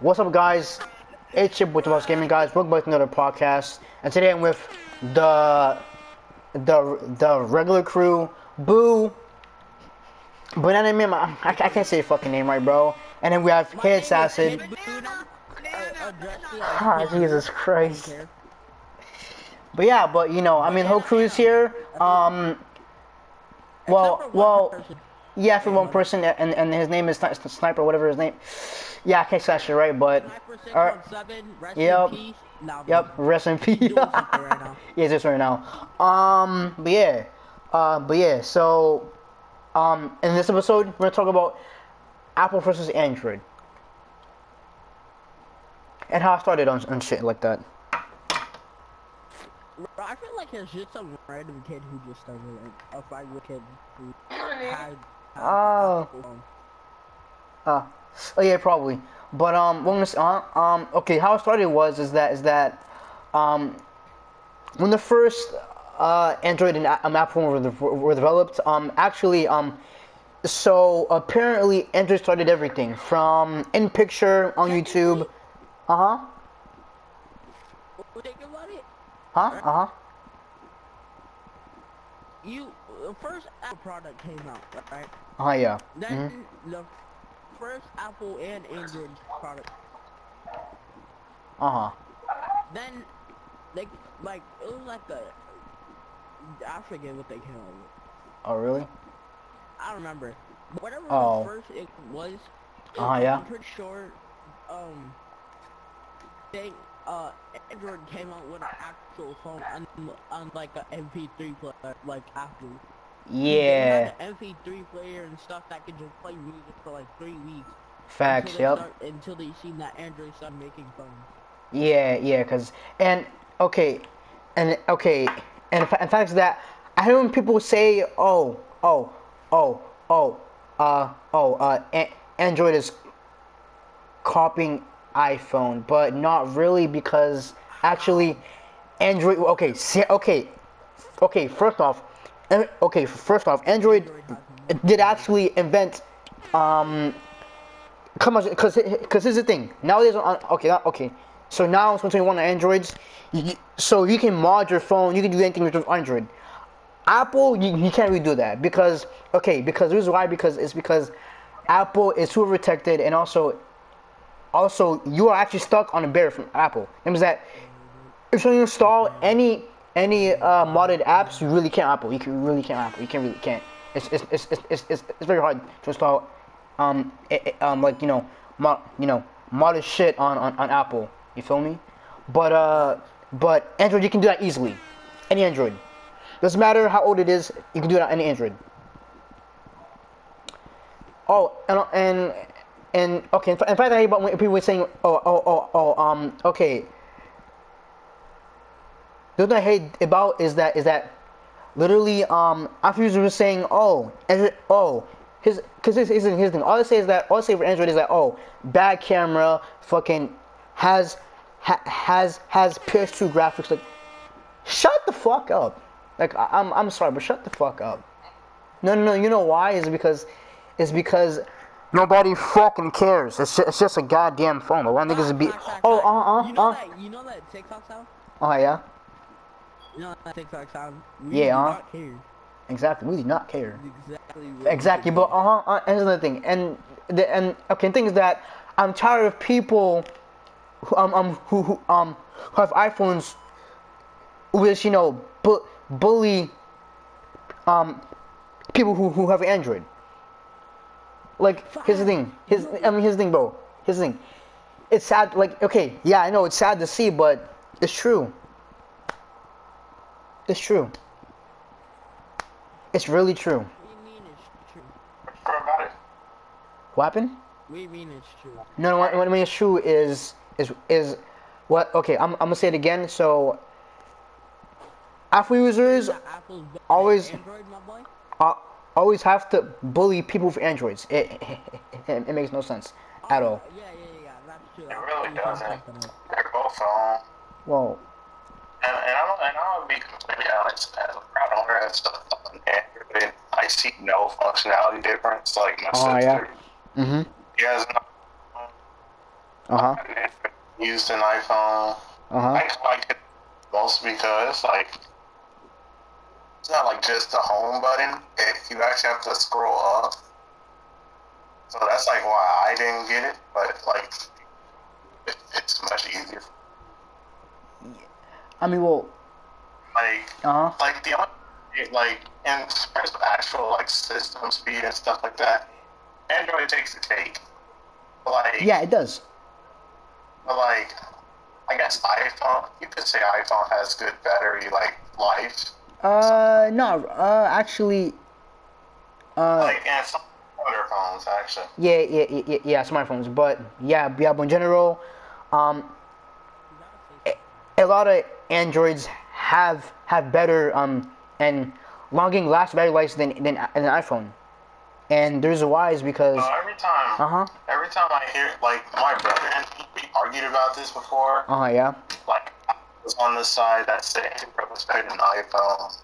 What's up, guys? It's Chip with the Most Gaming Guys. Welcome back to another podcast. And today I'm with the the the regular crew, Boo, Banana Man. I, I can't say your fucking name right, bro. And then we have Head Assassin. Ah, Jesus Christ. But yeah, but you know, I mean, the whole crew is here. Um, well, well, yeah, for one person, and and his name is Sni- Sniper, whatever his name. Yeah, I can't say that right, but Alright. Yep. yep, rest in peace. Right now. yeah, just right now. Um, but yeah, uh, but yeah. So, um, in this episode, we're gonna talk about Apple versus Android and how I started on, on shit like that. I feel like it's just some random kid who just started like a five year kid who had, had Oh. Apple. Uh, oh yeah, probably. But um, when this, uh, um, okay, how it started was is that is that um, when the first uh, Android and um, Apple were, de- were developed, um, actually um, so apparently Android started everything from in picture on YouTube. Uh huh. What do you think about it? Huh. Uh huh. You the first Apple product came out, right? Uh yeah. Then Mhm. the first Apple and Android product. Uh huh. Then they like it was like a I forget what they came out with. Oh really? I don't remember. Whatever Oh. the first it was, it- Uh-huh, yeah. I'm pretty sure um they uh Android came out with an actual phone un unlike a MP3 player like Apple. Yeah. had an MP3 player and stuff that could just play music for like three weeks. Facts. Until Yep. start, until they seen that Android started making phones. Yeah, yeah, cause and okay, and okay, and in fact that I hear when people say, oh, oh, oh, oh, uh, oh, uh, a- Android is copying iPhone, but not really because actually, Android. Okay, see, okay, okay. First off, okay, first off, Android did actually invent, um, come on, because because here's the thing. Nowadays, on okay, not- okay. So now it's 2021 on Androids, you, so you can mod your phone. You can do anything with Android. Apple, you, you can't really do that because okay, because the reason why because it's because Apple is super protected and also also you are actually stuck on a bear from Apple. That means that if you install any any uh, modded apps, you really can't Apple. You can you really can't Apple. You can really can't. It's it's it's it's it's, it's, very hard to install um it, it- um like you know mod you know modded shit on, on on Apple. You feel me? But uh but Android you can do that easily. Any Android. Doesn't matter how old it is, you can do it on any Android. Oh, and and and okay. In fact, I hate about people were saying, oh, oh, oh, oh, um, okay. The thing I hate about is that is that literally um after users were saying, oh, Android, oh, his because this isn't his thing. All I say is that all I say for Android is that oh, bad camera, fucking has ha, has has PS2 graphics. Like, shut the fuck up. Like I, I'm I'm sorry, but shut the fuck up. No, no, no. You know why? Is because, it's because nobody fucking cares. It's just, it's just a goddamn phone. But one niggas would be, Fact, fact, oh, uh, You uh, know uh, that you know that TikTok sound? oh yeah, You know that TikTok sound? We Yeah, do uh. not care. exactly. We do not care. Exactly. Exactly. But uh huh. Uh, and another thing. And the and okay, the thing is that I'm tired of people, who, um, um, who, who, um, who have iPhones, which you know, bu- bully, um, people who who have Android. Like, here's the thing. His, I mean, here's the thing, bro. Here's the thing. It's sad. Like, okay, yeah, I know it's sad to see, but it's true. It's true. It's really true. What do you mean it's true? Sure about it. What happened? What do you mean it's true? No, no. What, what I mean is true is is is what? Okay, I'm I'm gonna say it again. So, Apple users That Apple's better than always- Android, uh, always have to bully people with Androids. It it, it makes no sense at all. Yeah, yeah, yeah, that's true. It really doesn't. They're both um, Well, and, and I'm and gonna be completely honest. As a proud owner and stuff on Android, I see no functionality difference. Like my Oh, yeah. sister, mhm. she has no, Uh huh. used an iPhone. Uh huh. I like it most because like it's not like just the home button. It, you actually have to scroll up. So that's like why I didn't get it, but like it, it's much easier. I mean, well, Like uh huh. like the like in terms of actual like system speed and stuff like that, Android takes the cake. Like Yeah, it does. but, like I guess iPhone you could say iPhone has good battery like life. Uh, no, uh, actually, uh, Like and some other phones actually. yeah, yeah, yeah, yeah, yeah, smartphones, but yeah, yeah, but in general, um, a, a lot of Androids have have better um and longer last battery life than than an iPhone, and there's a why is because So every time uh huh, every time I hear like my brother and we argued about this before. uh huh, yeah, Like I was on the side that said Android was better than iPhone.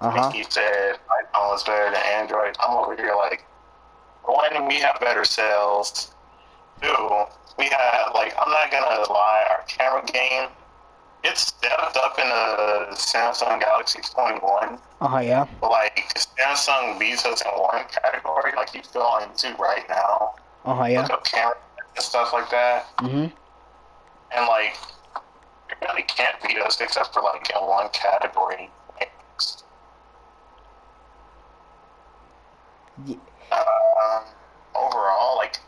uh huh, He said iPhone was better than Android. I'm over here like, one, we have better sales. Two, we have like, I'm not gonna lie, our camera game, it's stepped up in the Samsung Galaxy 21. uh huh, yeah, like, Samsung beats us in one category. Like, you feel on two right now. uh huh, yeah, Look up camera and stuff like that. mhm, And like, you really can't beat us except for like in one category. Ye- um, overall, like,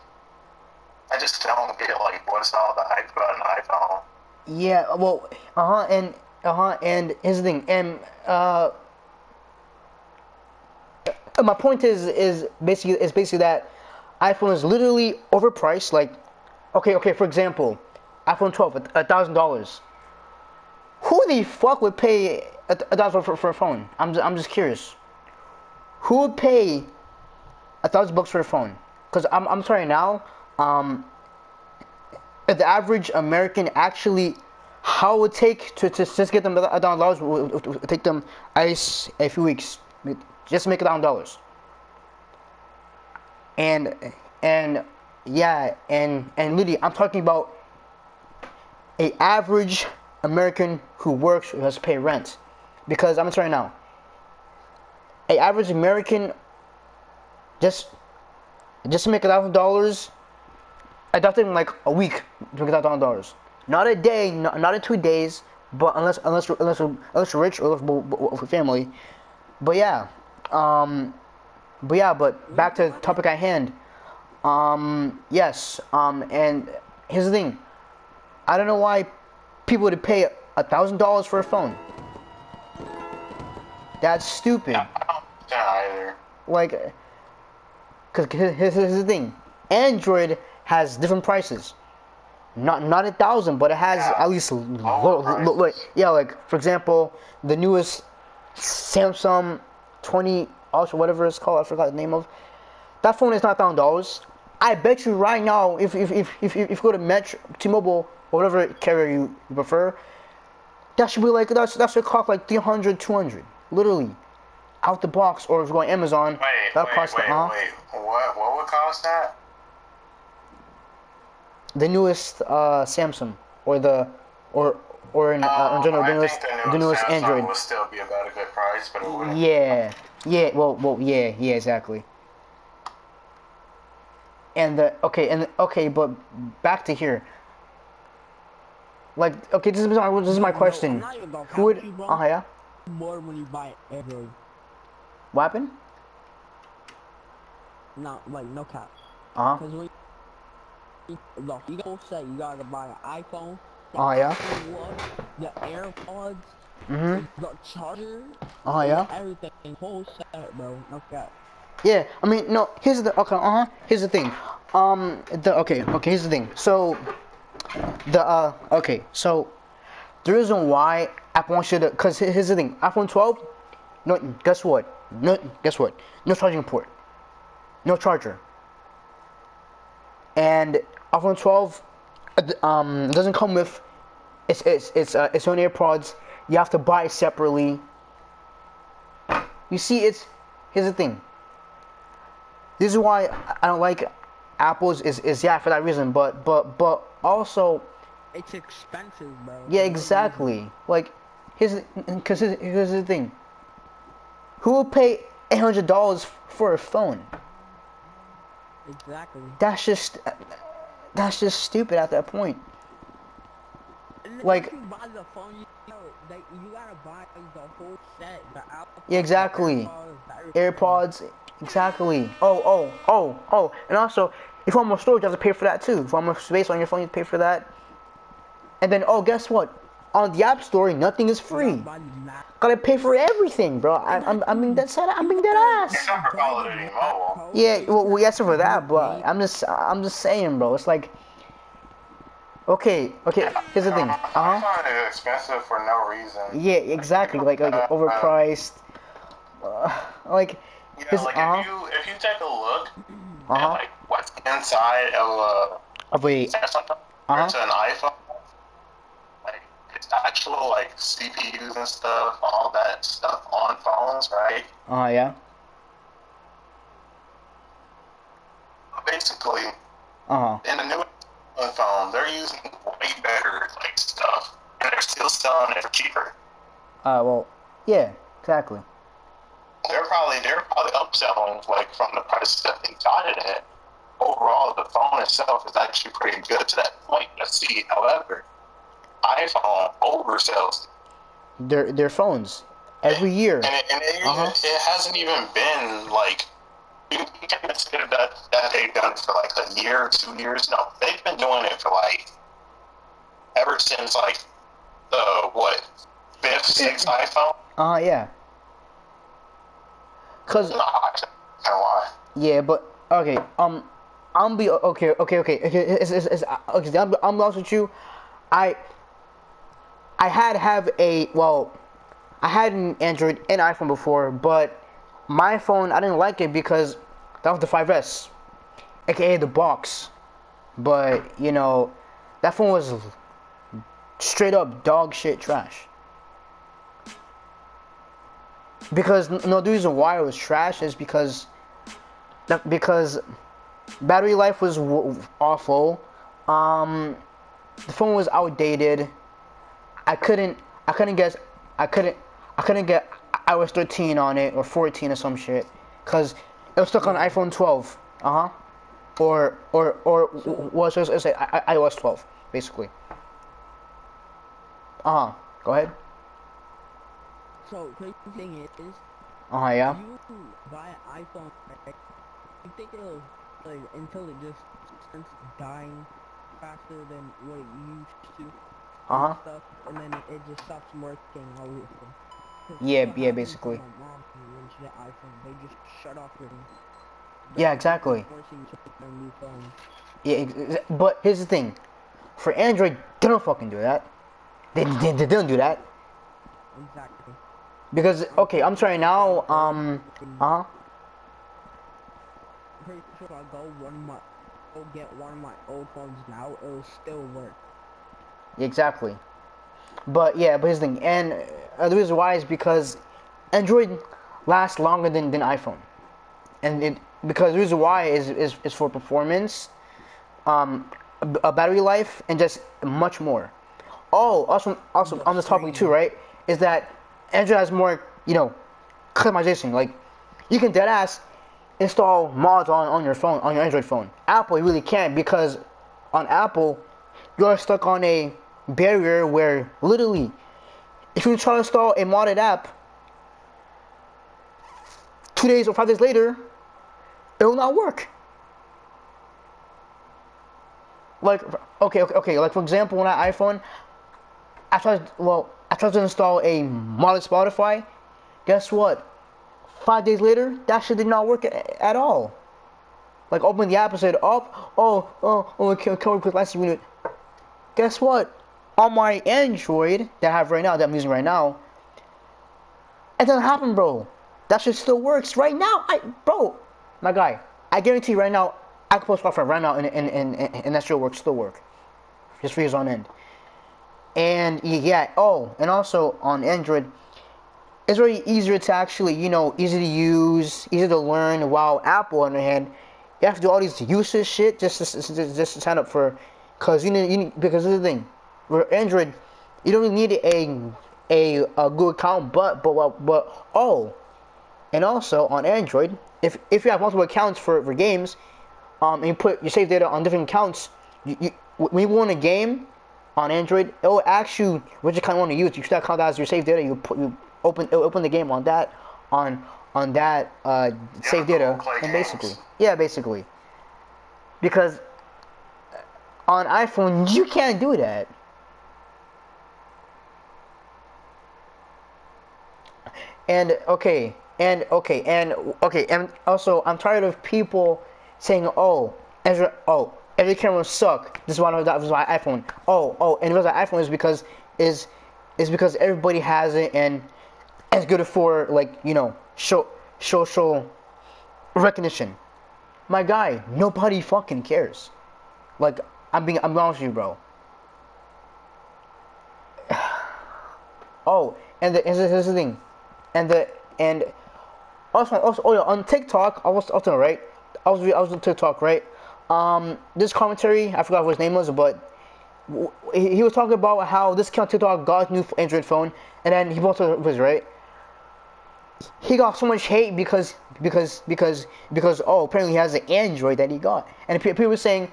I just don't get like what's all the hype about an iPhone. Yeah, well, uh huh, and uh huh, and here's the thing, and uh. My point is is basically is basically that iPhone is literally overpriced. Like, okay, okay. For example, iPhone 12, a thousand dollars. Who the fuck would pay a thousand for, for a phone? I'm just, I'm just curious. Who would pay a thousand bucks for a phone? Because I'm I'm sorry now. Um, the average American actually, how it would take to, to just get them a thousand dollars would, take them ice a few weeks just make a thousand dollars. And and yeah, and and literally, I'm talking about a average American who works who has to pay rent, because I'm sorry now. A average American just just to make a thousand dollars, I doubt in like a week to make a thousand dollars. Not a day, not, not in two days, but unless unless unless unless you're rich or with a family. But yeah, um, but yeah, but back to the topic at hand. Um, yes, um, and here's the thing. I don't know why people would pay a thousand dollars for a phone. That's stupid. I don't either. Like, cause here's, here's the thing. Android has different prices. Not not a thousand, but it has Yeah. at least lo- Lower lo- lo- like yeah, like for example, the newest Samsung 20 Ultra, whatever it's called, I forgot the name of. That phone is not thousand dollars. I bet you right now, if if if if, if you go to Metro, T-Mobile, or whatever carrier you, you prefer, that should be like that's that should cost like 300, 200, literally, out the box. Or if you go on Amazon, Wait, that wait, costs wait, uh, wait. What? What would cost that? The newest uh, Samsung or the or or in, uh, in general the newest the newest Samsung Android. would still be about a good price, but it. Yeah, yeah, well, well, yeah, yeah, exactly. And the okay, and okay, but back to here. Like, okay, this is my this is my No, question. I'm not even gonna Who would? count you. Oh yeah. More when you buy Android. What happened? Not like no cap. Uh huh. Cause when you, look, you gotta say you gotta buy an iPhone. Oh, yeah? The AirPods, Mhm. the charger, Oh yeah. everything, whole set, bro. No cap. Yeah, I mean, no. Here's the okay. Uh huh. Here's the thing. Um. The okay. Okay. Here's the thing. So, the uh. Okay. So, the reason why Apple wants you to, cause here's the thing. iPhone 12. No. Guess what? No. Guess what? No charging port. No charger. And iPhone 12, uh, um, doesn't come with. It's it's it's uh, its own AirPods. You have to buy it separately. You see, it's here's the thing. This is why I don't like Apple's is, is yeah for that reason, but but but also It's expensive, bro. yeah exactly like here's because here's, here's the thing. Who will pay eight hundred dollars for a phone? Exactly. That's just that's just stupid at that point. Like- if you buy the phone, you know, that you gotta buy the whole set. Yeah, exactly. AirPods, AirPods, exactly. Oh, oh, oh, oh, and also, if you want more storage, you have to pay for that too. If you want more space on your phone, you have to pay for that. And then, oh, guess what? On the App Store, nothing is free. gotta buy the Mac. Gotta pay for everything, bro. I, I'm, I mean, that's I'm being dead ass. Except for Call of Duty Mobile. Yeah, well, we asked for that, but I'm just, I'm just saying, bro. It's like, okay, okay. Here's the thing. Uh huh. expensive for no reason. Yeah, exactly. Like, like overpriced. Uh, like, Yeah, like uh-huh. if you if you take a look uh at huh. like what's inside of a Oh, wait. Samsung Uh-huh. to an iPhone, actual like CPUs and stuff, all that stuff on phones, right? Uh yeah. Basically, Uh huh. in the new phone, they're using way better like stuff, and they're still selling it for cheaper. Uh well, yeah, exactly. They're probably they're probably upselling like from the price that they got it at. Overall, the phone itself is actually pretty good to that point. Let's see, however, iPhone oversells, Their their phones every year. and it, and it, Uh-huh. it hasn't even been like you can consider that that they've done it for like a year or two years. No, they've been doing it for like ever since like the what fifth, sixth iPhone. Uh yeah. Cause No, I kind of why. yeah, but okay. Um, I'm be okay. Okay. Okay. Okay. It's, it's, it's, okay. I'm, I'm honest with you. I I had have a well, I had an Android and iPhone before, but my phone I didn't like it because that was the 5S, aka the box. But you know, that phone was straight up dog shit trash. Because no, the reason why it was trash is because because battery life was awful. Um, the phone was outdated. I couldn't, I couldn't get, I couldn't, I couldn't get iOS 13 on it or 14 or some shit, cause it was stuck on iPhone 12. Uh huh. Or or or was well, I- I- iOS 12 basically. Uh huh. Go ahead. So crazy thing is, Uh huh. Yeah. you buy an iPhone? You think it'll like until it just starts dying faster than what it used to. And Uh huh. Stuff, and then it, it just stops working a Yeah, yeah, basically. My mom when she got iPhone, they just shut off. Yeah, exactly. Forcing you to pick a new phone. Yeah, ex- but here's the thing. For Android, they don't fucking do that. They, they, they don't do that. Exactly. Because, okay, I'm sorry now, um, uh-huh. pretty sure if I go one of my go get one of my old phones now, it'll still work. Exactly. But, yeah, but the thing. And uh, the reason why is because Android lasts longer than, than iPhone. And it, because the reason why is, is, is for performance, um, a, a battery life, and just much more. Oh, also, also on this topic too, right? Is that Android has more, you know, customization. Like, you can dead ass install mods on, on your phone, on your Android phone. Apple, you really can't because on Apple, you're stuck on a barrier where literally, if you try to install a modded app, two days or five days later, it will not work. Like, okay, okay, okay. Like for example, on that iPhone, I tried, well, I tried to install a modded Spotify. Guess what? Five days later, that shit did not work a- at all. Like, open the app and said, oh, oh, oh, oh, can we put license unit? Guess what? On my Android that I have right now, that I'm using right now, it doesn't happen, bro. That shit still works right now. I, bro, my guy, I guarantee right now, I can post Spotify right now, and and and, and, that shit works, still work, just for years on end. And yeah, oh, and also on Android, it's very easier to actually, you know, easy to use, easy to learn. While Apple, on the hand, you have to do all these useless shit just to, just, just to sign up for, cause you need, you need because is the thing, for Android, you don't need a a a good account, but but but oh, and also on Android, if if you have multiple accounts for for games, um, and you put your save data on different accounts, you, you when you want a game on Android, it will ask you which account you want to use. You should count that as your save data. You put you open open the game on that on on that uh, save data, and basically, yeah, basically, because on iPhone you can't do that. And okay, and okay, and okay, and also I'm tired of people saying, "Oh, Ezra, oh, every camera suck." This is why that was my iPhone. Oh, oh, and it was my iPhone is because is is because everybody has it and it's good for like you know show social recognition. My guy, nobody fucking cares. Like I'm being I'm honest with you, bro. oh, and the, here's the thing and the and also also oh yeah, on TikTok I was also right I was I was on TikTok right? Um this commentary I forgot what his name was but he, was talking about how this account TikTok got new Android phone and then he also was right? He got so much hate because because because because oh apparently he has an Android that he got. And people were saying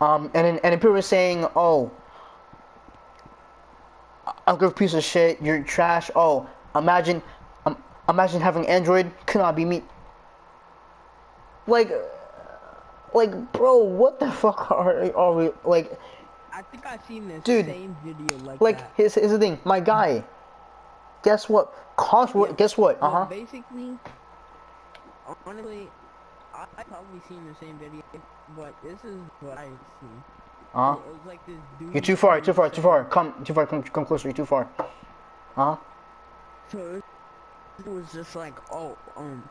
um and and people were saying oh I'm a piece of shit you're trash oh Imagine, um, imagine having Android cannot be me. Like, like, bro, what the fuck are, are we like? I think I've seen this dude, same video like Like, that. here's, here's the thing, my guy. Guess what? Cost yeah, guess what? Uh huh. Basically, honestly, I, I probably seen the same video, but this is what I see. Uh huh. Like You're too far. Too far. Too far. Come. Too far. Come. Come closer. You're too far. Uh huh. So it was just like, oh, um,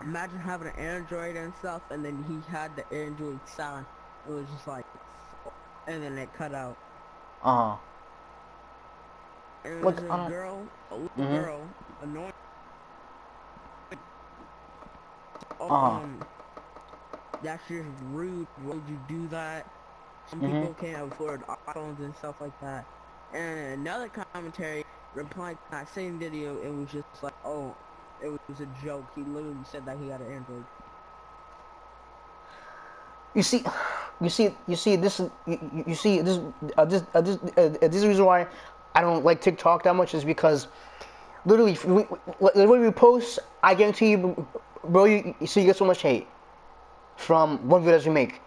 imagine having an Android and stuff, and then he had the Android sound. It was just like, and then it cut out. Uh huh. And it Look, a girl, a little mm -hmm. girl, annoying. Oh, uh -huh. um, that's just rude. Why would you do that? Some mm -hmm. people can't afford iPhones and stuff like that. And another commentary replied to that same video, it was just like, oh, it was a joke. He literally said that he had an Android. You see, you see, you see, this is, you, you see, this, uh, this, uh, this, uh, this is the reason why I don't like TikTok that much is because literally, way we post, I guarantee you, bro, you, you see, you get so much hate from one video that you make.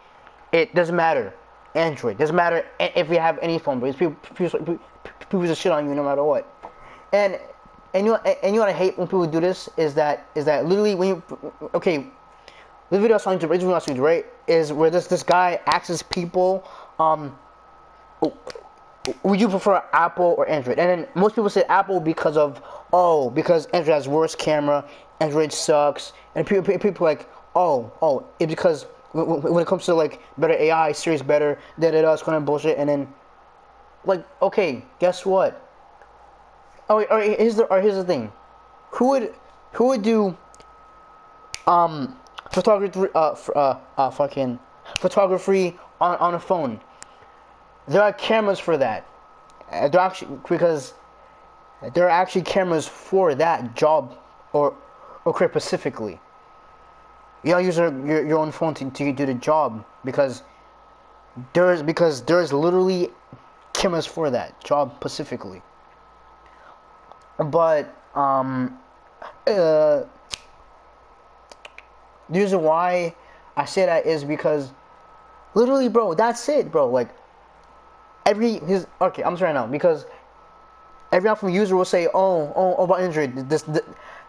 It doesn't matter. Android doesn't matter if you have any phone, but people, people, people, people just shit on you no matter what. And and you and you what I hate when people do this is that is that literally when you okay, the video I saw you originally I saw right is where this this guy asks people um would you prefer Apple or Android? And then most people say Apple because of oh because Android has worse camera, Android sucks, and people people like oh oh it's because when it comes to like better AI, Siri's better, da da da, it's kind of bullshit, and then like okay, guess what? Oh, or here's the or here's the thing, who would who would do um photography uh uh, uh fucking photography on on a phone? There are cameras for that. Uh, there actually because there are actually cameras for that job or or career specifically. You don't use your, your, your own phone to, to do the job because there's because there's literally cameras for that job specifically. But um, uh, the reason why I say that is because literally, bro, that's it, bro. Like every his okay, I'm sorry now because every iPhone user will say, oh, oh, oh about Android, this, the,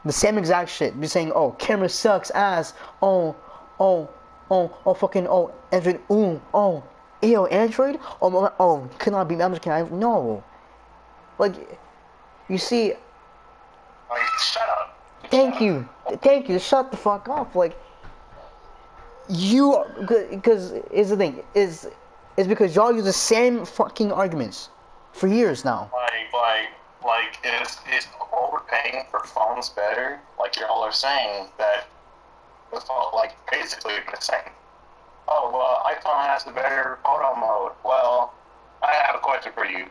the same exact shit. Be saying, oh, camera sucks ass. Oh, oh, oh, oh, fucking, oh, Android, ooh, oh, ew, Android? Oh, oh, cannot be, I'm just kidding. I, no. Like, you see. Like, shut up. Thank you. Thank you. Shut the fuck up. Like, you, because, is the thing, is, is because y'all use the same fucking arguments for years now. Like, like, like, is, is overpaying for phones better? Like y'all are saying that It's all like basically the same. Oh well, iPhone has the better photo mode. Well, I have a question for you.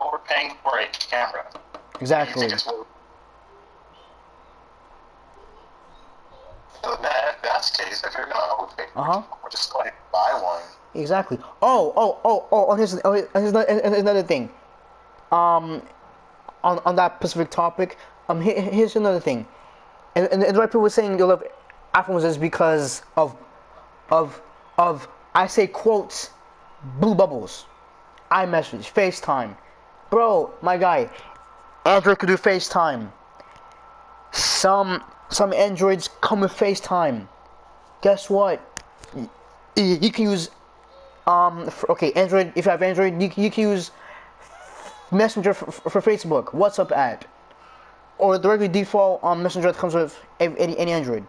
Overpaying for a camera. You Exactly. think it's worth? That that's case. If you're gonna Uh-huh. just go ahead and buy one. Exactly. Oh, oh, oh, oh, and here's, oh, here's another, and here's another thing. Um, on, on that specific topic, um, here, here's another thing. And, and, and why people were saying they love iPhones is because of, of, of, I say quotes, blue bubbles, iMessage, FaceTime. Bro, my guy, Android could do FaceTime. Some, some Androids come with FaceTime. Guess what? Y- y- you can use um okay android if you have android you, you can use messenger for, for facebook whatsapp app or regular default um messenger that comes with any, any any android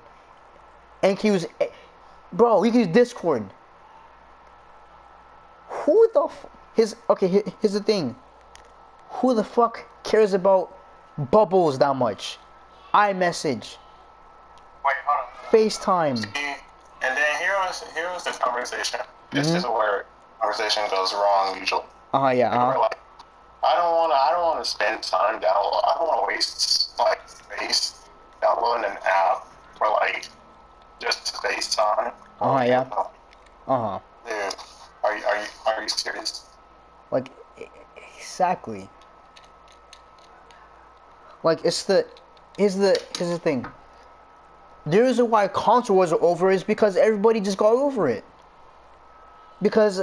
and you can use eh, bro you can use discord who the f- his okay here's the thing who the fuck cares about bubbles that much iMessage Wait, hold on. FaceTime And then here was here was the conversation. This Mm-hmm. is where conversation goes wrong usually. uh yeah People are uh like, I don't want to. I don't want to spend time download. I don't want to waste like space downloading an app for like just FaceTime. Uh-huh, yeah. uh-huh Dude, are you are you are you serious? Like, exactly. Like, it's the, here's the, here's the thing. The reason why console wars are over is because everybody just got over it. Because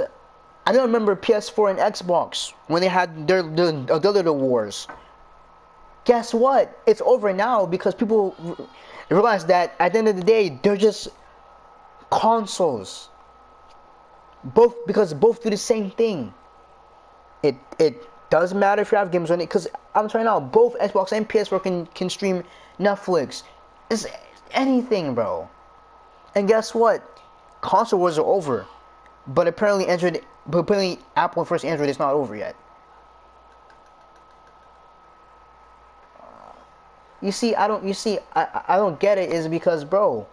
I don't remember PS4 and Xbox when they had their their, their little wars. Guess what? It's over now because people realize that at the end of the day they're just consoles. Both because both do the same thing it it doesn't matter if you have games on it because I'm trying out both Xbox and PS4 can can stream Netflix. It's anything, bro. And guess what? Console wars are over, but apparently Android, but apparently Apple first Android is not over yet. You see, I don't. You see, I I don't get it. Is because, bro.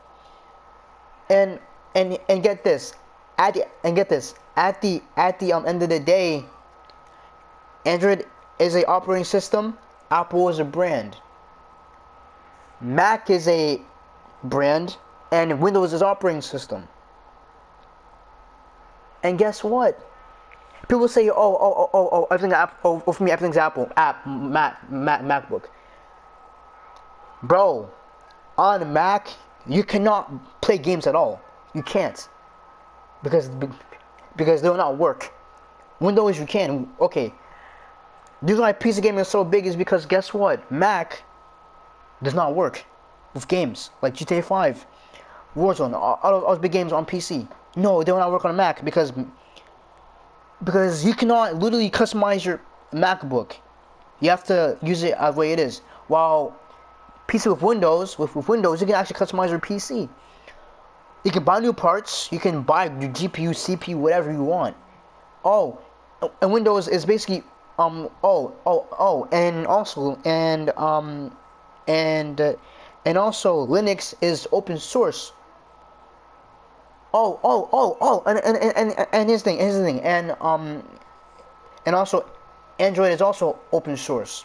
And and and get this, at the and get this at the at the um end of the day. Android is a operating system. Apple is a brand. Mac is a brand, and Windows is operating system. And guess what? People say, "Oh, oh, oh, oh, oh everything Apple. Oh, oh, for me, everything's Apple. App, Mac, Mac, MacBook." Bro, on Mac, you cannot play games at all. You can't because because they will not work. Windows, you can. Okay, the reason why PC gaming is so big is because guess what? Mac does not work with games like GTA 5, Warzone, all, those big games on PC. No, they will not work on a Mac because because you cannot literally customize your MacBook. You have to use it the way it is. While PC with Windows, with, with Windows, you can actually customize your PC. You can buy new parts. You can buy your GPU, CPU, whatever you want. Oh, and Windows is basically um oh oh oh and also and um and uh, and also Linux is open source. Oh oh oh oh and and and and, and his thing his thing and um and also Android is also open source.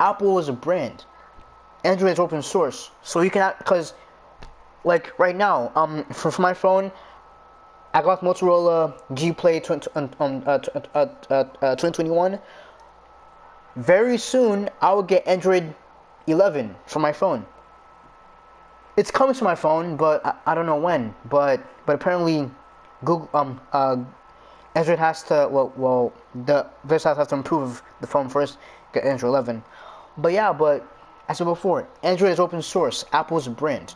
Apple is a brand. Android is open source, so you can because like right now um for, for my phone I got Motorola G Play 20, um, um, uh, uh, uh, uh, uh, 2021. Very soon, I will get Android 11 for my phone. It's coming to my phone, but I, I don't know when. But but apparently, Google um uh, Android has to well well the this has to improve the phone first. Get Android 11. But yeah, but as I said before, Android is open source. Apple is a brand.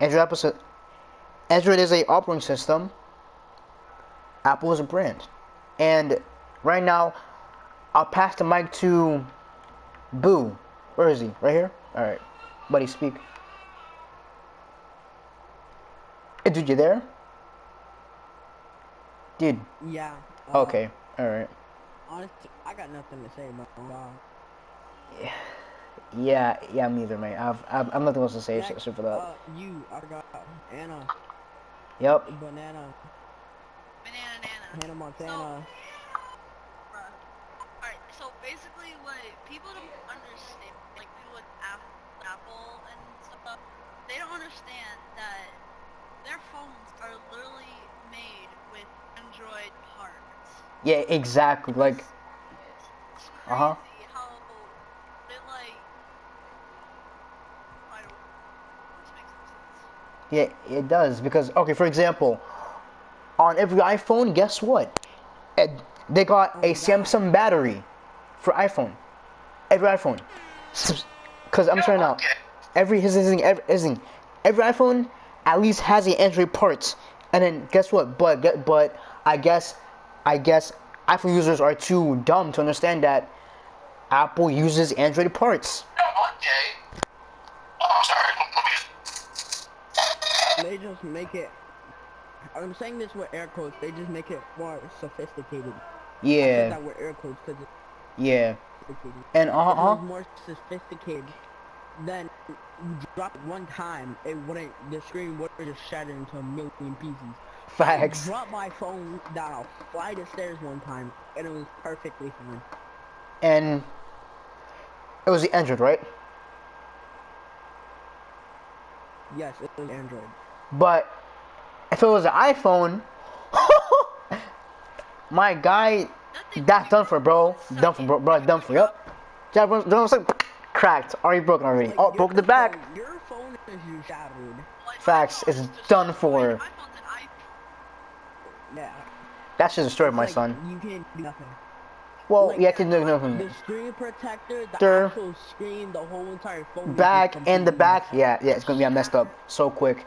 Android Apple is a, Android is a operating system. Apple is a brand. And right now, I'll pass the mic to Boo. Where is he? Right here? Alright. Buddy, speak. Hey, dude, you there? Dude. Yeah. uh, Okay. Alright. Honestly, I got nothing to say about God. Yeah, yeah, yeah, me either, mate. I've, I've I'm nothing else to say Next, except for that. Uh, you, I forgot Anna, Yep. Banana, Banana Nana. Hannah Montana. Bruh. Alright, so basically what people don't understand, like people with Ap- Apple and stuff, they don't understand that their phones are literally made with Android parts. Yeah, exactly. Like, It's crazy Uh-huh. how they like. I don't. This makes no sense. yeah, it does because okay, for example, on every iPhone, guess what? It, they got a Samsung battery for iPhone. Every iPhone. Because I'm sorry now. Every his his thing, every, his thing, every iPhone at least has the Android parts. And then guess what? But get- but I guess I guess iPhone users are too dumb to understand that Apple uses Android parts. Oh, okay. Oh, I'm sorry. They just make it. I'm saying this with air quotes. They just make it more sophisticated. I said Yeah, that with air quotes because it's yeah. And uh huh. was more sophisticated, then you drop it one time, it wouldn't. The screen would just shatter into a million pieces. Facts. I dropped my phone down a flight of stairs one time, and it was perfectly fine. And it was the Android, right? Yes, it was Android. But if it was an iPhone, my guy, that's done for, bro. Done for, bro. bro done for. Yup. Jack, bro, don't say cracked. Already broken already. Oh, broke the back. Your phone is shattered. Like, Facts, it's done for. Yeah. That's just a story, my son. You can't do nothing. Well, like, yeah, I can do nothing. The screen protector, the actual screen, the whole entire phone. Back and the back, yeah, yeah, it's gonna be messed up so quick.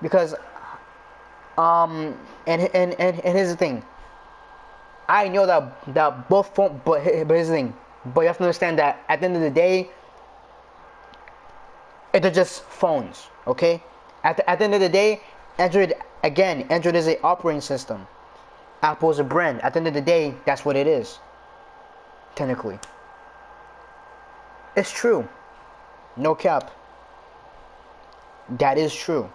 Because, um, and and and, and here's the thing. I know that that both phone, but but thing. But you have to understand that at the end of the day, they're just phones, okay? At the, at the end of the day, Android again, Android is a operating system. Apple is a brand. At the end of the day, that's what it is. Technically. It's true. No cap. That is true.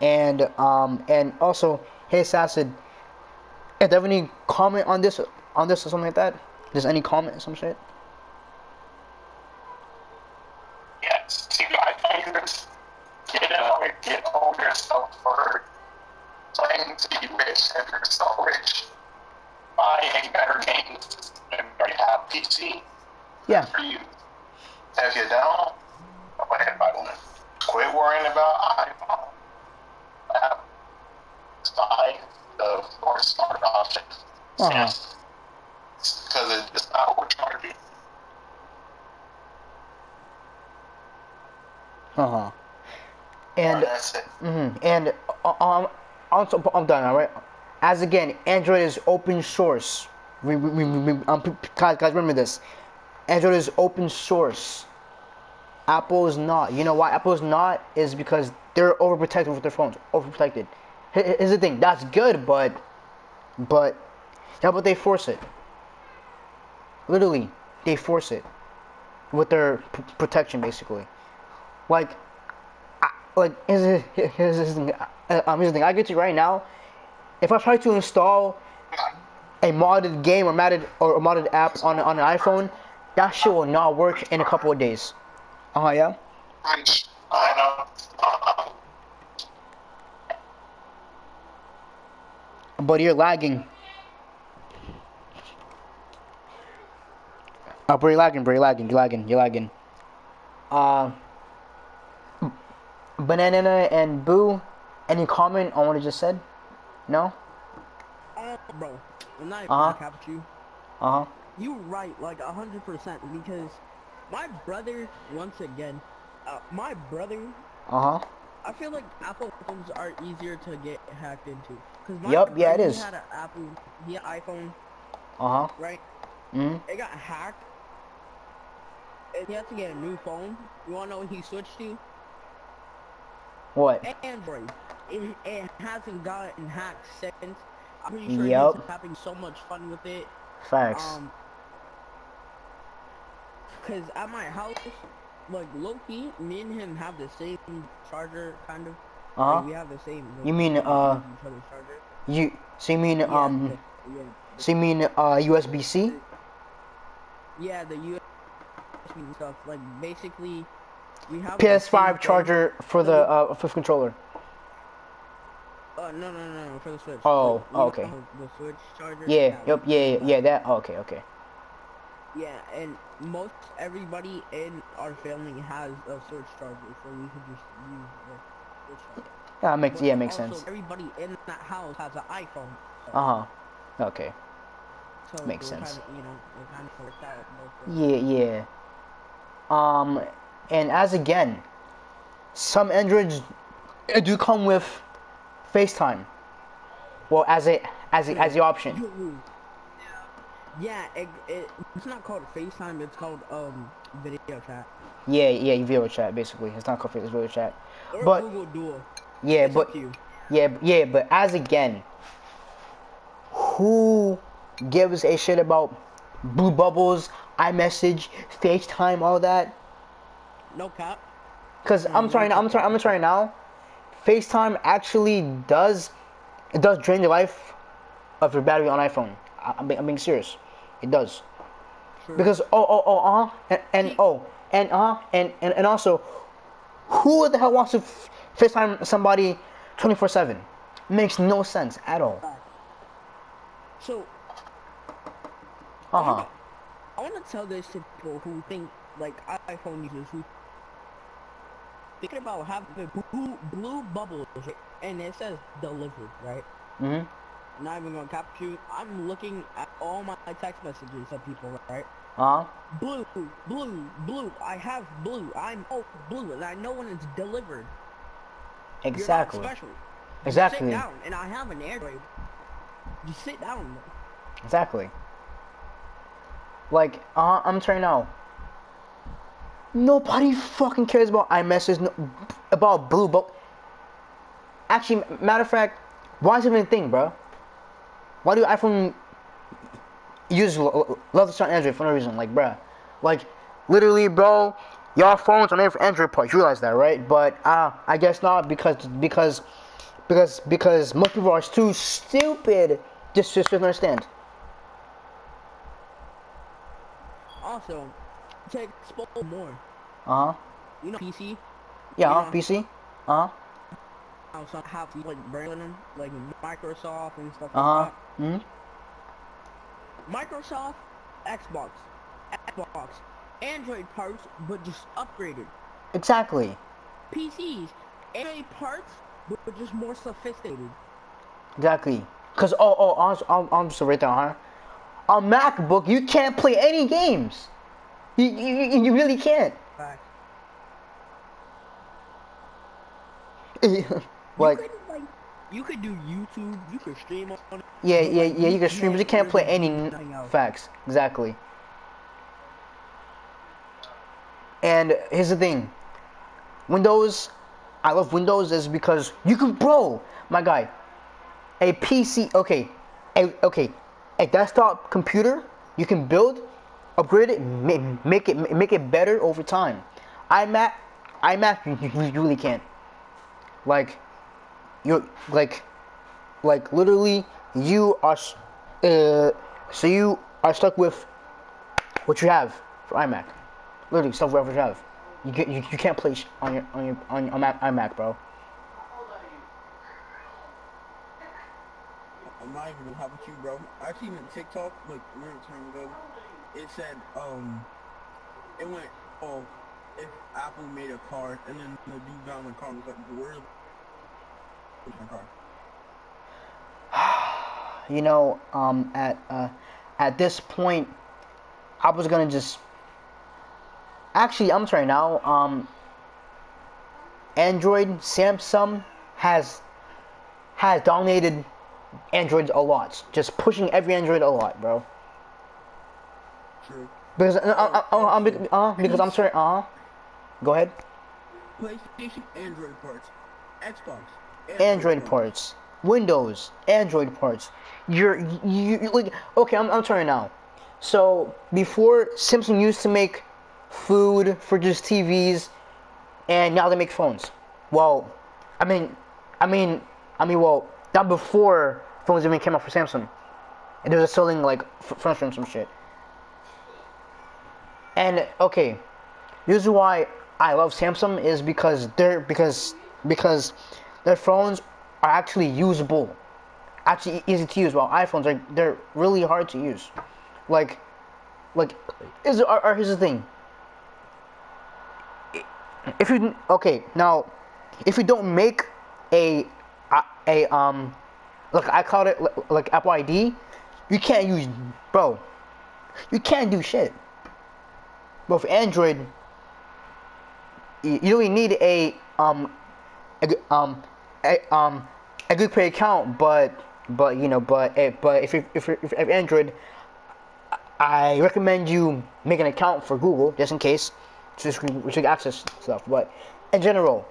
And um and also, hey Sassid, if there have any comment on this on this or something like that? There's any comment some shit? Yes. See, I think this get over, get over yourself for playing to be rich and you're so rich. Buy a better game and already have PC Yeah. for you. If you don't, go ahead and buy one. Quit worrying about iPhone. Uh, buy the more smart option. Uh-huh. Because it's not what you're trying to do. Uh-huh. And that's it. hmm And uh, um, also, I'm done. All right. As again, Android is open source. We, we, we, um, guys, guys, remember this. Android is open source. Apple is not. You know why Apple is not? Is because they're overprotected with their phones. Overprotected. Here- Here's the thing. That's good, but, but, how about they force it? Literally, they force it with their protection, basically. Like, I, like here's, the thing. uh, Um, here's the thing. I get you right now. If I try to install a modded game or modded or a modded app on on an iPhone, that shit will not work in a couple of days. Oh yeah. I know. But you're lagging. Oh, bro, you're lagging, bro. You're lagging. You're lagging. You're lagging. Uh, Banana and Boo, any comment on what I just said? No? Uh, bro, I'm not Uh-huh. cap you. Uh huh. You right, like a hundred percent, because my brother, once again, uh, my brother, Uh huh. I feel like Apple phones are easier to get hacked into. Cause my Yup, yeah, it is. He had an Apple, he had iPhone, Uh huh. right? Mm hmm It got hacked. And he had to get a new phone. You wanna know what he switched to? What? Android. It, it hasn't gotten hacked since. I'm pretty sure Yup. he's having so much fun with it. Facts. Um, cause at my house, like Loki, me and him have the same charger, kind of. Uh Like, huh. we have the same. You mean, uh, use each other's charger. You so you mean Yeah, um the- yeah, so you mean uh USB C? yeah, the USB stuff. Like basically, we have the same PS5 charger for the uh fifth controller. Uh, no, no, no, for the Switch. Oh, Like, okay. The Switch charger. Yeah. Yep. Yeah. Yeah. yeah that. Okay. Okay. Yeah, and most everybody in our family has a Switch charger, so we could just use the Switch charger. Yeah. Makes But yeah makes also, sense. Everybody in that house has an iPhone. So, Uh huh. Okay. so makes sense. Kinda, you know, kind of worked out. both ways. Yeah. Yeah. Um, and as again, some Androids do come with FaceTime. Well, as a as a, as the option. Yeah, it, it, it's not called FaceTime. It's called um video chat Yeah. Yeah. Video chat basically. It's not called FaceTime, video chat. or But- Google Duo. Yeah, It's but. Yeah, yeah, but as again, who gives a shit about blue bubbles, iMessage, FaceTime, all that? No cap. Cause I'm sorry, I'm trying. I'm sorry now. FaceTime actually does it does drain the life of your battery on iPhone. I, I'm, being, I'm being serious. It does. Because oh oh oh uh huh and, and oh and uh huh and, and and also who the hell wants to f- FaceTime somebody 24 seven? Makes no sense at all. So Uh huh. I want to tell this to people who think like iPhone users who thinking about having the blue, blue bubbles and it says delivered, right? Mhm. Not even gonna capture you. I'm looking at all my text messages of people, right? Uh huh. Blue, blue, blue. I have blue. I'm oh blue, and I know when it's delivered. Exactly. You're not special. Exactly. Sit down, and I have an Android. Just sit down. Exactly. Like, uh, I'm sorry now. Nobody fucking cares about iMessage, no, about Blue, but actually, matter of fact, why is it even a thing, bro? Why do iPhone users lo- lo- love to start Android for no reason? Like, bro, like, literally, bro, y'all phones are made for Android parts. You realize that, right? But uh, I guess not because because because because most people are too stupid just just to understand. Also, to explore more, Uh huh. you know PC. Yeah, Yeah. uh, PC. Uh huh. How some have like them, like Microsoft and stuff Uh huh. like Hmm. Microsoft, Xbox, Xbox, Android parts, but just upgraded. Exactly. PCs, Android parts, but but just more sophisticated. Exactly. Cause oh oh I'm I'm, I'm just right there, huh? On MacBook you can't play any games. You you, you really can't. Facts. like you could, like, you could do YouTube, you could stream on it. yeah yeah yeah you can stream but you can't play any do nothing else. facts. Exactly. And here's the thing. Windows, I love Windows is because you can, bro, my guy, a PC, okay, a, okay, a desktop computer you can build, upgrade it, make, it make it better over time. iMac, iMac, you, really can't. Like, you like, like literally, you are, uh, so you are stuck with what you have for iMac. Literally, stuff whatever you have. You get you, you can't play on your on your on your Mac, iMac, bro. I'm not even gonna help with you, bro. I've seen a TikTok like a long time ago. It said, um, it went, oh, if Apple made a car, and then the dude got in the car and was like, where's my car? you know, um, at uh, at this point, I was gonna just. Actually, I'm sorry now. Um, Android, Samsung has has dominated Androids a lot. Just pushing every Android a lot, bro. True. Because uh, uh, uh, uh, bec- uh, because I'm sorry. Uh, go ahead. PlayStation, Android parts. Xbox, Android ports, Windows, Android parts. You're you, you like okay. I'm I'm sorry now. So before Samsung used to make food, for just TVs, and now they make phones. Well, I mean, I mean, I mean, well, not before phones even came out for Samsung, and they were selling like f- furniture and some shit. And okay, the reason why I love Samsung is because they're because because their phones are actually usable, actually easy to use. While iPhones are they're really hard to use. Like, like is or, or here's the thing. If you okay now, if you don't make a a, a um, like I called it like Apple ID, you can't use bro. You can't do shit. But for Android, you really need a um a, um a, um a good pay account, but but you know but eh, but if if you if Android, I recommend you make an account for Google just in case, so you access stuff. But in general,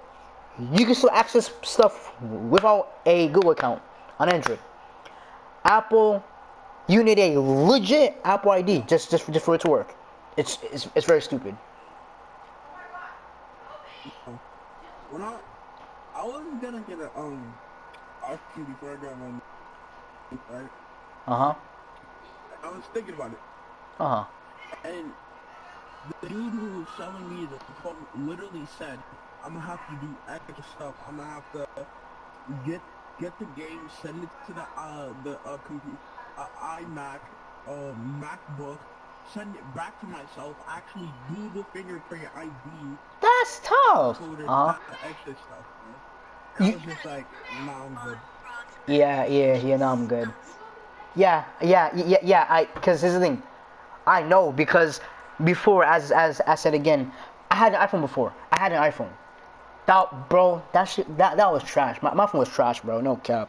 you can still access stuff without a Google account on Android. Apple, you need a legit Apple ID just just just for it to work. It's it's, it's very stupid. When I, I wasn't gonna get a um, RQ before I got my, right? Uh huh. I was thinking about it, Uh huh. and the dude who was selling me the phone literally said, "I'm gonna have to do extra stuff. I'm gonna have to get get the game, send it to the uh the uh computer, uh, iMac, uh MacBook." Send it back to myself. Actually, do the fingerprint ID. That's tough. So there's Uh huh. extra stuff. Man. I was just like, nah, I'm good. Yeah, yeah, yeah. No, I'm good. Yeah, yeah, yeah, yeah. I because here's the thing, I know because before, as as I said again, I had an iPhone before. I had an iPhone. That bro, that shit, that that was trash. My my phone was trash, bro. No cap.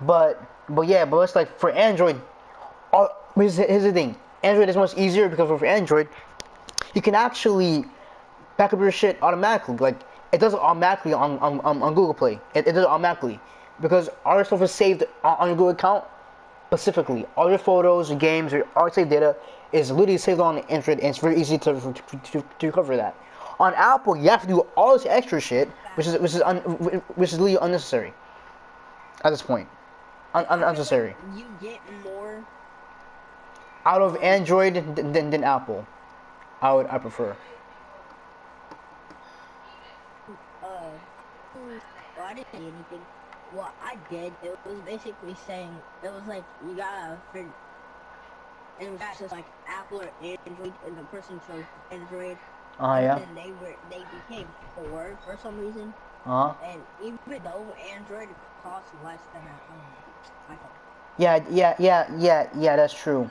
But but yeah, but it's like for Android, all, here's, the- here's the thing. Android is much easier because for Android, you can actually back up your shit automatically. Like it does it automatically on on, on, Google Play. It, it does it automatically because all your stuff is saved on, on your Google account specifically. All your photos, your games, your all saved data is literally saved on Android, and it's very easy to to, to, to recover that. On Apple, you have to do all this extra shit, which is which is un, which is really unnecessary at this point. Un, un, unnecessary. You get more. Out of Android than, than, than Apple, I would I prefer. uh, well, I didn't say anything. What I did, it was basically saying, it was like, you gotta figure, it was just like Apple or Android, and the person chose Android, Uh and yeah. then they were, they became poor for some reason, Uh huh. and even though Android costs less than a, um, iPhone. Yeah, yeah, yeah, yeah, yeah. That's true.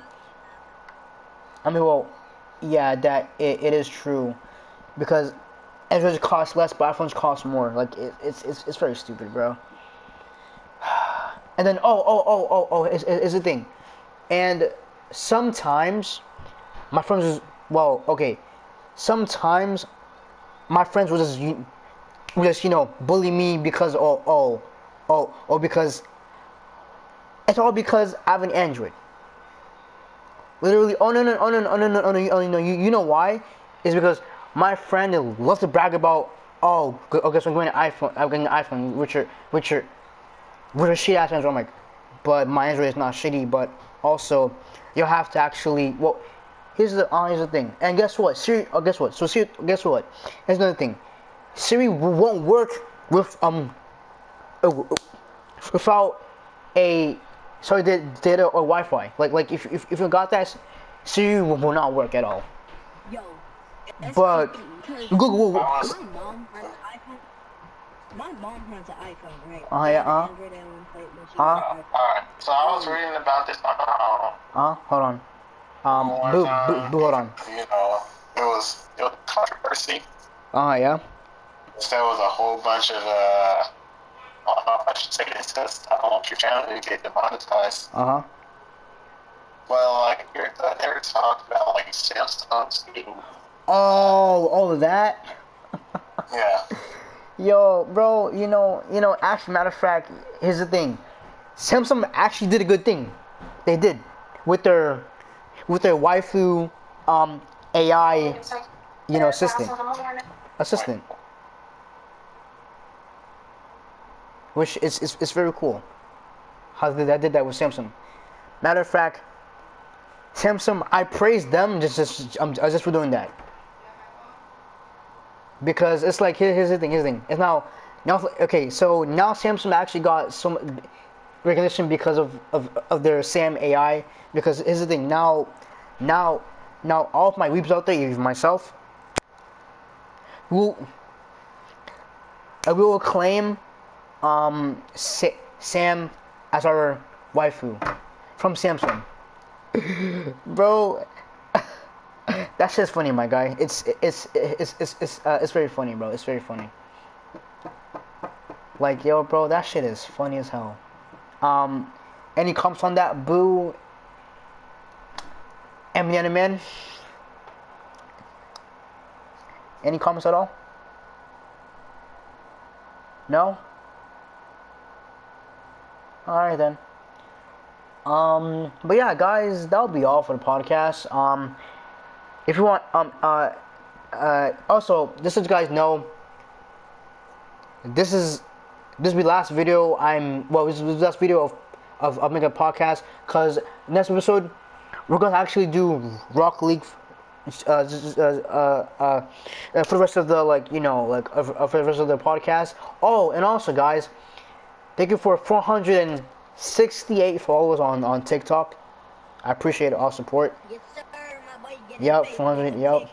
I mean, well, yeah, that it, it is true, because Androids cost less, but iPhones cost more. Like it, it's it's it's very stupid, bro. And then oh oh oh oh oh is is the thing, and sometimes my friends was well okay, sometimes my friends will just you will just you know bully me because oh oh oh oh because it's all because I have an Android. Literally, oh no no oh no no oh no no oh no, oh, no you, you know why? It's because my friend loves to brag about oh okay oh guess I'm going to iPhone I'm getting an iPhone which are which are which are shit ass Android. I'm like, but my Android is not shitty. But also, you'll have to actually well. Here's the uh, here's the thing. And guess what? Siri. Oh, guess what? So Siri. Guess what? Here's another thing. Siri won't work with um without a sorry da- data or Wi-Fi. Like like if if, if you got that, Siri will will not work at all. Yo, But crazy Google. will- my mom has an iPhone. My mom has an iPhone, right? Oh, yeah, uh. Android and play, but she Uh. has an iPhone. Alright, so I was reading about this. Uh, Uh, hold on. Um, one boo, boo, boo, hold on. You know, it was it was controversy. Uh, yeah. There was a whole bunch of uh, I don't know if I should say this because I don't want your channel to get demonetized. Uh huh. Well, like you're, they were talking about like Samsung's getting Oh, all of that. yeah. Yo, bro, you know, you know, actually, matter of fact, here's the thing. Samsung actually did a good thing. They did with their with their waifu um AI, you know, assistant, assistant, which is is, is very cool. How they, they did that with Samsung. Matter of fact, Samsung, I praise them just just um, just for doing that because it's like here, here's the thing, here's the thing. It's now now okay, so now Samsung actually got some recognition because of, of, of their Sam AI. Because here's the thing, now now now all of my weeps out there, even myself, will I will claim um Sa- Sam as our waifu from Samsung. Bro, that's just funny, my guy. It's it's it's it's it's uh, it's very funny, bro. It's very funny. Like yo, bro, that shit is funny as hell. Um, any comments on that? Boo. Eminem man. Any comments at all? No. All right then. Um, but yeah, guys, that'll be all for the podcast. Um, if you want, um, uh, uh, also, just so you guys know, this is this will be last video. I'm well, this is last video of of, of making a podcast because next episode we're gonna actually do Rocket League. Uh, uh, uh, uh, for the rest of the like you know like uh, for the rest of the podcast. Oh, and also guys, thank you for 468 followers on on TikTok. I appreciate all support. Yes, sir, my boy. Yep, big 400, yep.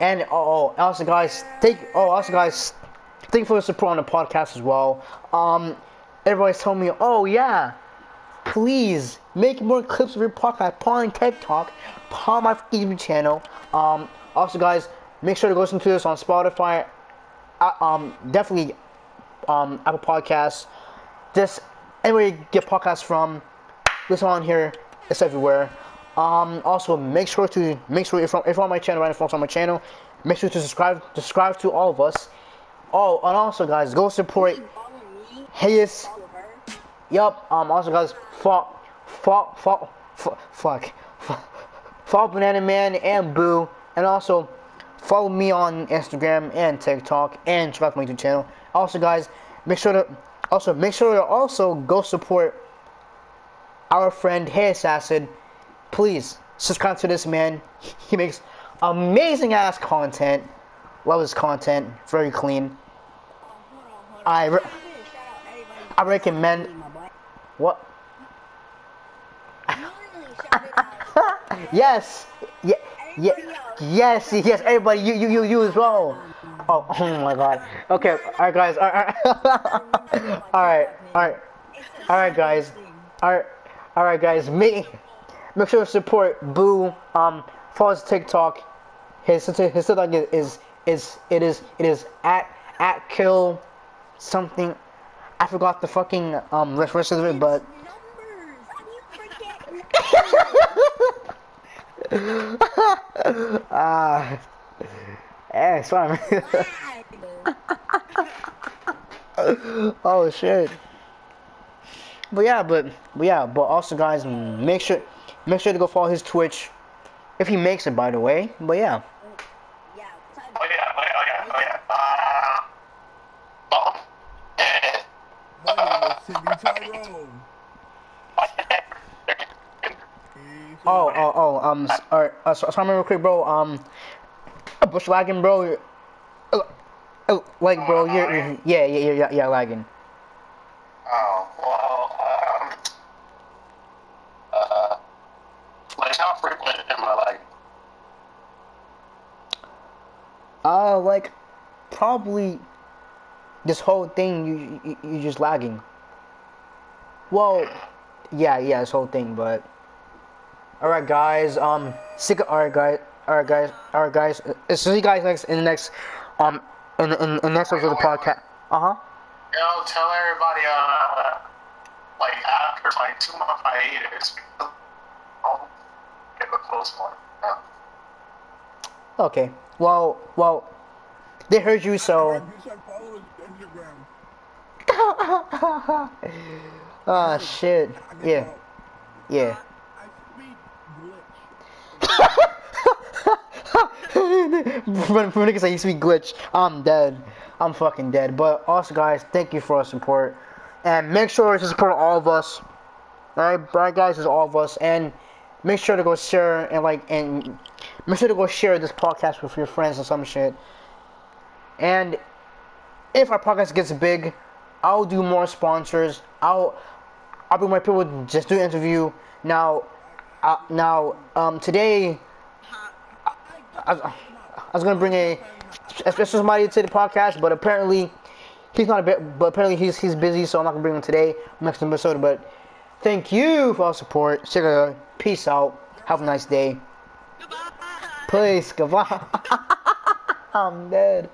And oh, oh, also guys, thank oh also guys, thank you for the support on the podcast as well. Um, everybody's telling me, oh yeah, please make more clips of your podcast, put on TikTok, put on my YouTube channel. Um, also guys, make sure to go listen to this on Spotify. Uh, um, definitely, um, Apple Podcasts. Just anywhere you get podcasts from, listen on here. It's everywhere. Um, also make sure to make sure if you're, if you're on my channel, right, you're on my channel, make sure to subscribe, subscribe to all of us. Oh, and also guys, go support. Hayes. Yup. Um. Also, guys, fuck, fuck, fuck, fuck, fuck, Banana Man and Boo, and also follow me on Instagram and TikTok and subscribe to my YouTube channel. Also, guys, make sure to also make sure to also go support our friend Hayes Acid. Please subscribe to this man. He makes amazing ass content. Love his content. Very clean. I re- I recommend. What? Yes. Yeah. Yeah. Yes. Yes. Everybody. You. You. You. You as well. Oh. Oh my God. Okay. All right, guys. alright, alright, alright, alright guys. All right. All right, guys. Make make sure to support Boo. Um. Follow his TikTok. His his his TikTok is is, is it is it is at at kill something. I forgot the fucking um rest rest of it, but. Numbers. How do you forget? Ah. eh, it's fine. Oh shit. But yeah, but, but yeah, but also guys, make sure make sure to go follow his Twitch, if he makes it, by the way. But yeah, yeah, Oh yeah, oh yeah, oh yeah, oh. Oh. Eh. My name is Timmy Tyrone. Hey, so- Oh, oh, oh, um, alright, uh, so, so I'm real quick, bro, um, bush lagging, bro, you're- uh, uh, like, bro, you're, you're yeah, yeah, yeah, yeah, yeah, lagging. Oh, well, um, uh, like how frequent am I like? Uh, like, probably this whole thing, you, you, you just lagging. Well, yeah, yeah, this whole thing, but, alright, guys, um, sick, alright, guys, alright, guys, alright, guys, uh, see you guys next, in the next, um, in, in, in the next episode of the podcast. Uh-huh. You know, tell everybody, uh, like after like two month hiatus, I'll get a close one. Yeah. Okay. Well, well, they heard you, so. You should follow his Instagram. Ah, shit. Yeah, yeah. I speak glitch. Say you speak glitch, I'm dead. I'm fucking dead. But also, guys, thank you for our support, and make sure to support all of us. All right, all right, guys, it's all of us, and make sure to go share and like and make sure to go share this podcast with your friends and some shit. And if our podcast gets big, I'll do more sponsors. I'll I'll bring my people just do interview. Now, uh, now, um, today I, I was gonna bring a special somebody to the podcast, but apparently he's not a bit. But apparently he's he's busy, so I'm not gonna bring him today. Next episode, but thank you for all support. Sugar, peace out. Have a nice day. Goodbye. Please, goodbye. I'm dead.